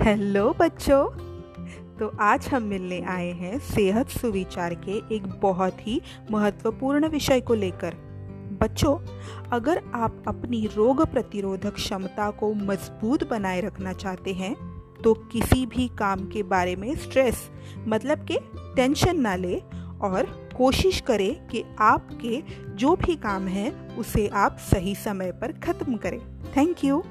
Hello बच्चों। तो आज हम मिलने आए हैं सेहत सुविचार के एक बहुत ही महत्वपूर्ण विषय को लेकर। बच्चों, अगर आप अपनी रोग प्रतिरोधक क्षमता को मज़बूत बनाए रखना चाहते हैं तो किसी भी काम के बारे में स्ट्रेस मतलब कि टेंशन ना ले और कोशिश करें कि आपके जो भी काम है, उसे आप सही समय पर ख़त्म करें। Thank you